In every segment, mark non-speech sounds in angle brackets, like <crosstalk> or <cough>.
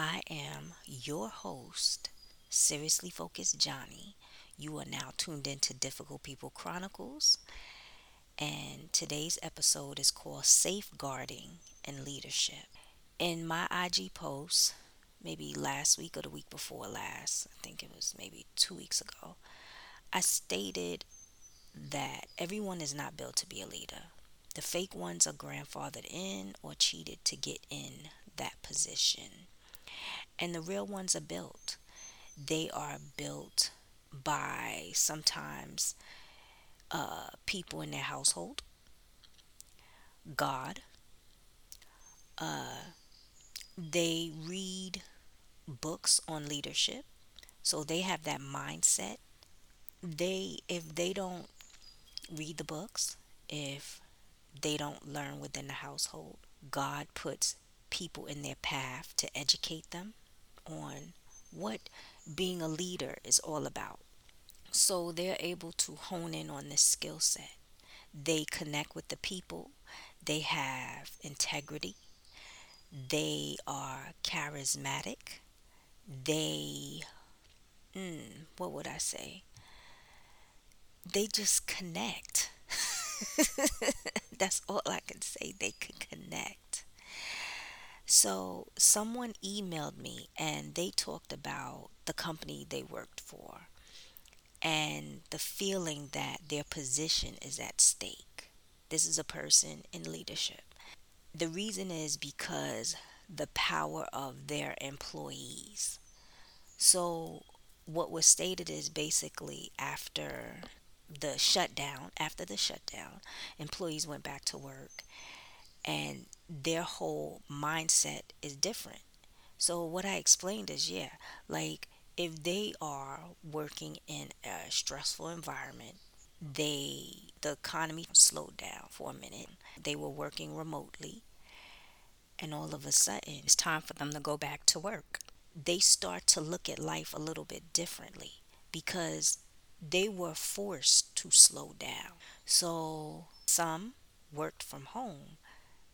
I am your host, Seriously Focused Johnnie. You are now tuned into Difficult People Chronicles, and today's episode is called Safeguarding and Leadership. In my IG post, maybe last week or the week before last, I think it was maybe two weeks ago, I stated that everyone is not built to be a leader. The fake ones are grandfathered in or cheated to get in that position. And the real ones are built. They are built by sometimes uh, people in their household, God. Uh, they read books on leadership, so they have that mindset. They, if they don't read the books, if they don't learn within the household, God puts people in their path to educate them on what being a leader is all about. So they're able to hone in on this skill set. They connect with the people, they have integrity, they are charismatic, they, mm, what would I say? They just connect. <laughs> That's all I can say. They can connect. So, someone emailed me and they talked about the company they worked for and the feeling that their position is at stake. This is a person in leadership. The reason is because the power of their employees. So, what was stated is basically after the shutdown, after the shutdown, employees went back to work and their whole mindset is different. So what I explained is yeah, like if they are working in a stressful environment, they the economy slowed down for a minute. They were working remotely and all of a sudden it's time for them to go back to work. They start to look at life a little bit differently because they were forced to slow down. So some worked from home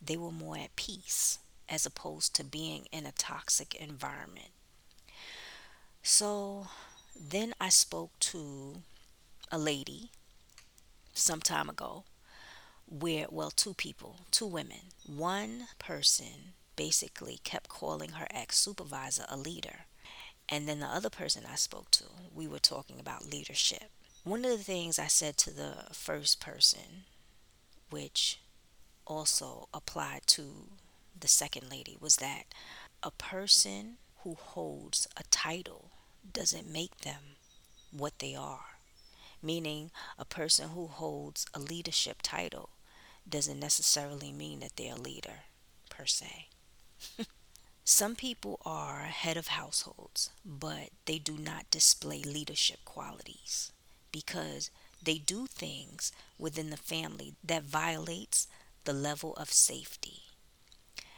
they were more at peace as opposed to being in a toxic environment. So then I spoke to a lady some time ago where, well, two people, two women. One person basically kept calling her ex supervisor a leader. And then the other person I spoke to, we were talking about leadership. One of the things I said to the first person, which also applied to the second lady was that a person who holds a title doesn't make them what they are. Meaning, a person who holds a leadership title doesn't necessarily mean that they're a leader, per se. <laughs> Some people are head of households, but they do not display leadership qualities because they do things within the family that violates the level of safety.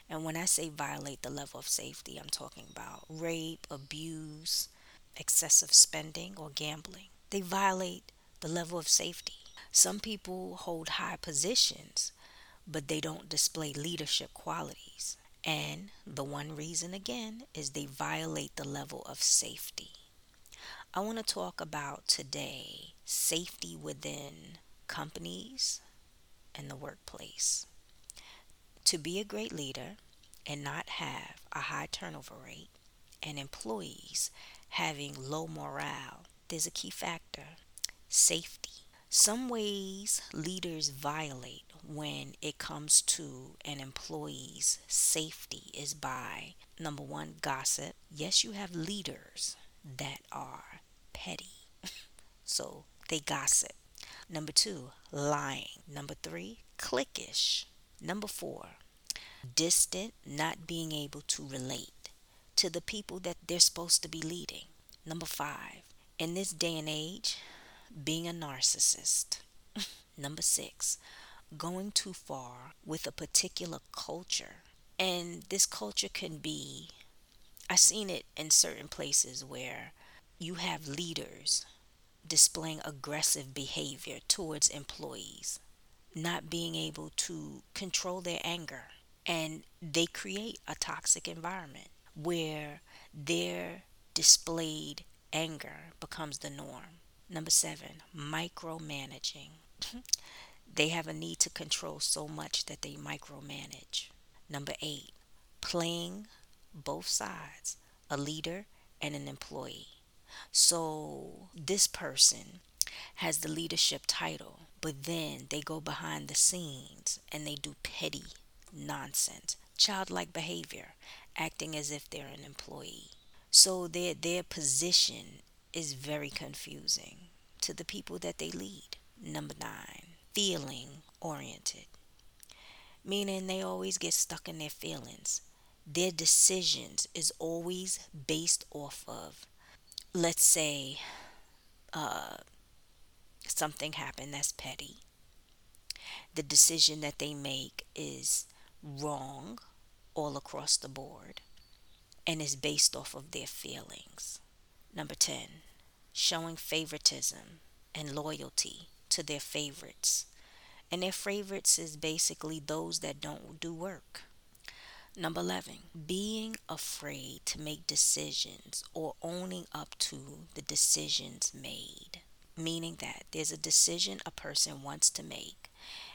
And when I say violate the level of safety, I'm talking about rape, abuse, excessive spending, or gambling. They violate the level of safety. Some people hold high positions, but they don't display leadership qualities. And the one reason, again, is they violate the level of safety. I want to talk about today safety within companies, in the workplace. To be a great leader and not have a high turnover rate and employees having low morale, there's a key factor safety. Some ways leaders violate when it comes to an employee's safety is by number one, gossip. Yes, you have leaders that are petty, <laughs> so they gossip. Number two, lying. Number three, cliquish. Number four, distant, not being able to relate to the people that they're supposed to be leading. Number five, in this day and age, being a narcissist. <laughs> Number six, going too far with a particular culture. And this culture can be, I've seen it in certain places where you have leaders displaying aggressive behavior towards employees, not being able to control their anger, and they create a toxic environment. where their displayed anger becomes the norm. Number seven, micromanaging. <laughs> they have a need to control so much that they micromanage. Number eight, playing both sides, a leader and an employee. So this person has the leadership title, but then they go behind the scenes and they do petty nonsense, childlike behavior, acting as if they're an employee. So their their position is very confusing to the people that they lead. Number 9, feeling oriented, meaning they always get stuck in their feelings. Their decisions is always based off of let's say uh, something happened that's petty. The decision that they make is wrong all across the board and is based off of their feelings. Number 10, showing favoritism and loyalty to their favorites. And their favorites is basically those that don't do work. Number 11, being afraid to make decisions or owning up to the decisions made. Meaning that there's a decision a person wants to make.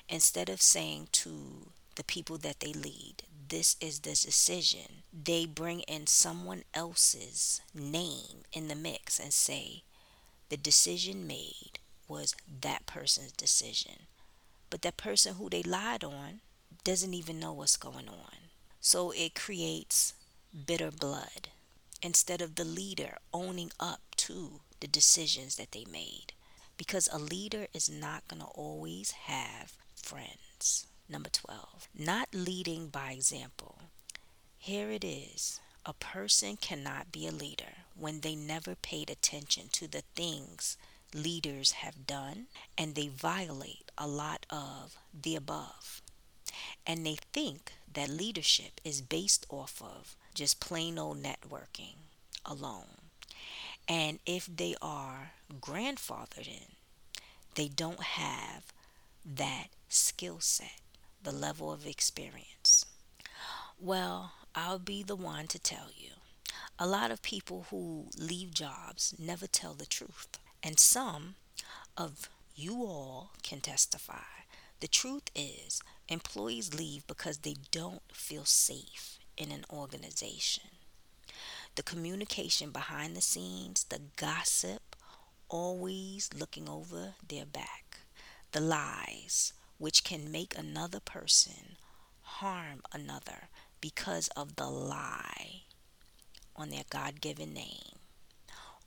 Instead of saying to the people that they lead, this is the decision, they bring in someone else's name in the mix and say, the decision made was that person's decision. But that person who they lied on doesn't even know what's going on. So it creates bitter blood instead of the leader owning up to the decisions that they made. Because a leader is not going to always have friends. Number 12, not leading by example. Here it is. A person cannot be a leader when they never paid attention to the things leaders have done and they violate a lot of the above. And they think that leadership is based off of just plain old networking alone. And if they are grandfathered in, they don't have that skill set, the level of experience. Well, I'll be the one to tell you. A lot of people who leave jobs never tell the truth. And some of you all can testify. The truth is, Employees leave because they don't feel safe in an organization. The communication behind the scenes, the gossip, always looking over their back, the lies, which can make another person harm another because of the lie on their God given name,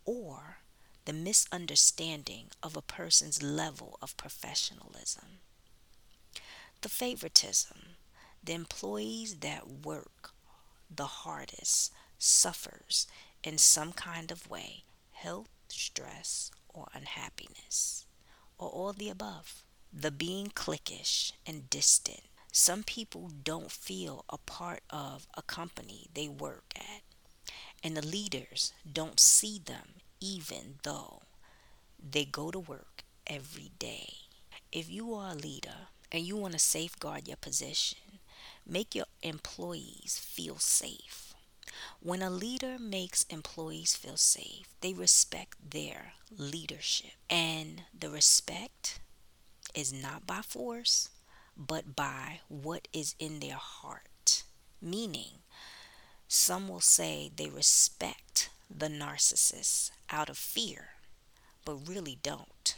or the misunderstanding of a person's level of professionalism the favoritism. The employees that work the hardest suffers in some kind of way, health, stress, or unhappiness, or all the above. The being cliquish and distant. Some people don't feel a part of a company they work at, and the leaders don't see them even though they go to work every day. If you are a leader, and you want to safeguard your position, make your employees feel safe. When a leader makes employees feel safe, they respect their leadership. And the respect is not by force, but by what is in their heart. Meaning, some will say they respect the narcissist out of fear, but really don't.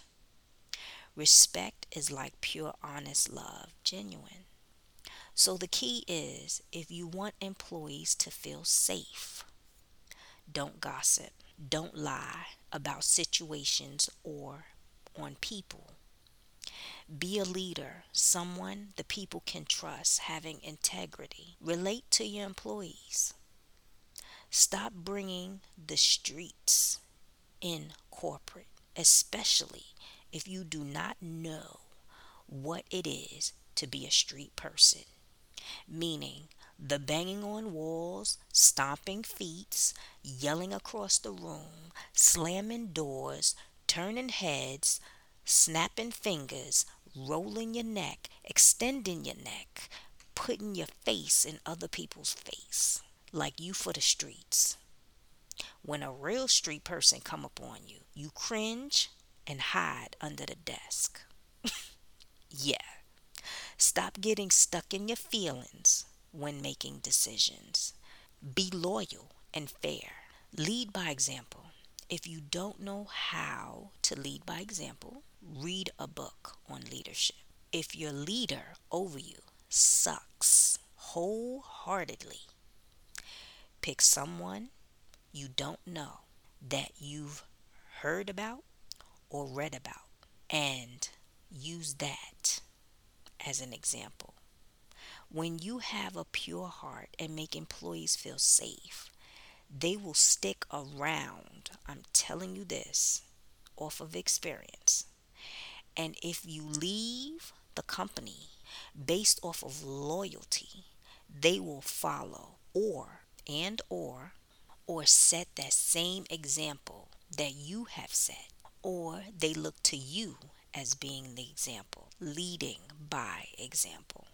Respect is like pure, honest love, genuine. So the key is if you want employees to feel safe, don't gossip, don't lie about situations or on people. Be a leader, someone the people can trust, having integrity. Relate to your employees. Stop bringing the streets in corporate, especially if you do not know what it is to be a street person. Meaning, the banging on walls, stomping feet, yelling across the room, slamming doors, turning heads, snapping fingers, rolling your neck, extending your neck, putting your face in other people's face. like you for the streets. When a real street person come upon you, you cringe and hide under the desk. <laughs> yeah. Stop getting stuck in your feelings when making decisions. Be loyal and fair. Lead by example. If you don't know how to lead by example, read a book on leadership. If your leader over you sucks wholeheartedly, pick someone you don't know that you've heard about or read about and use that as an example. When you have a pure heart and make employees feel safe, they will stick around. I'm telling you this off of experience. And if you leave the company based off of loyalty, they will follow or and or or set that same example that you have set or they look to you as being the example, leading by example.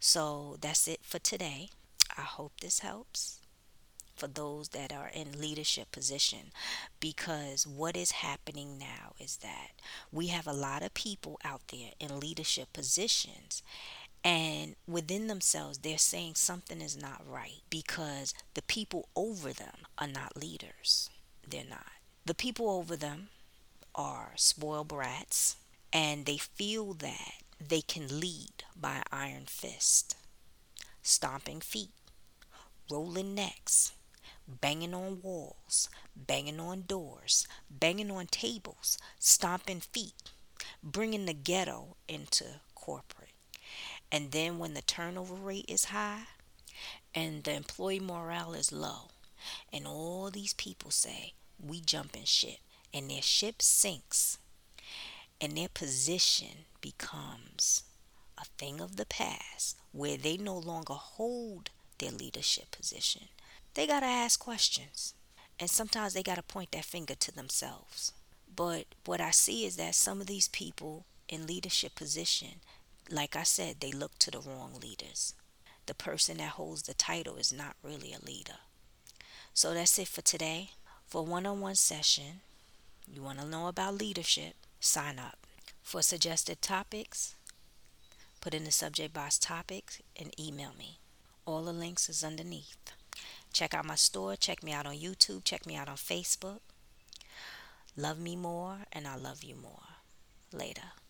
So that's it for today. I hope this helps for those that are in leadership position because what is happening now is that we have a lot of people out there in leadership positions and within themselves they're saying something is not right because the people over them are not leaders they're not the people over them are spoiled brats and they feel that they can lead by iron fist stomping feet rolling necks banging on walls, banging on doors, banging on tables, stomping feet, bringing the ghetto into corporate. And then when the turnover rate is high and the employee morale is low, and all these people say, We jump in ship, and their ship sinks, and their position becomes a thing of the past where they no longer hold their leadership position they got to ask questions. And sometimes they got to point that finger to themselves. But what I see is that some of these people in leadership position, like I said, they look to the wrong leaders. The person that holds the title is not really a leader. So that's it for today. For one on one session, you want to know about leadership, sign up. For suggested topics, put in the subject box topics and email me. All the links is underneath. Check out my store. Check me out on YouTube. Check me out on Facebook. Love me more, and I love you more. Later.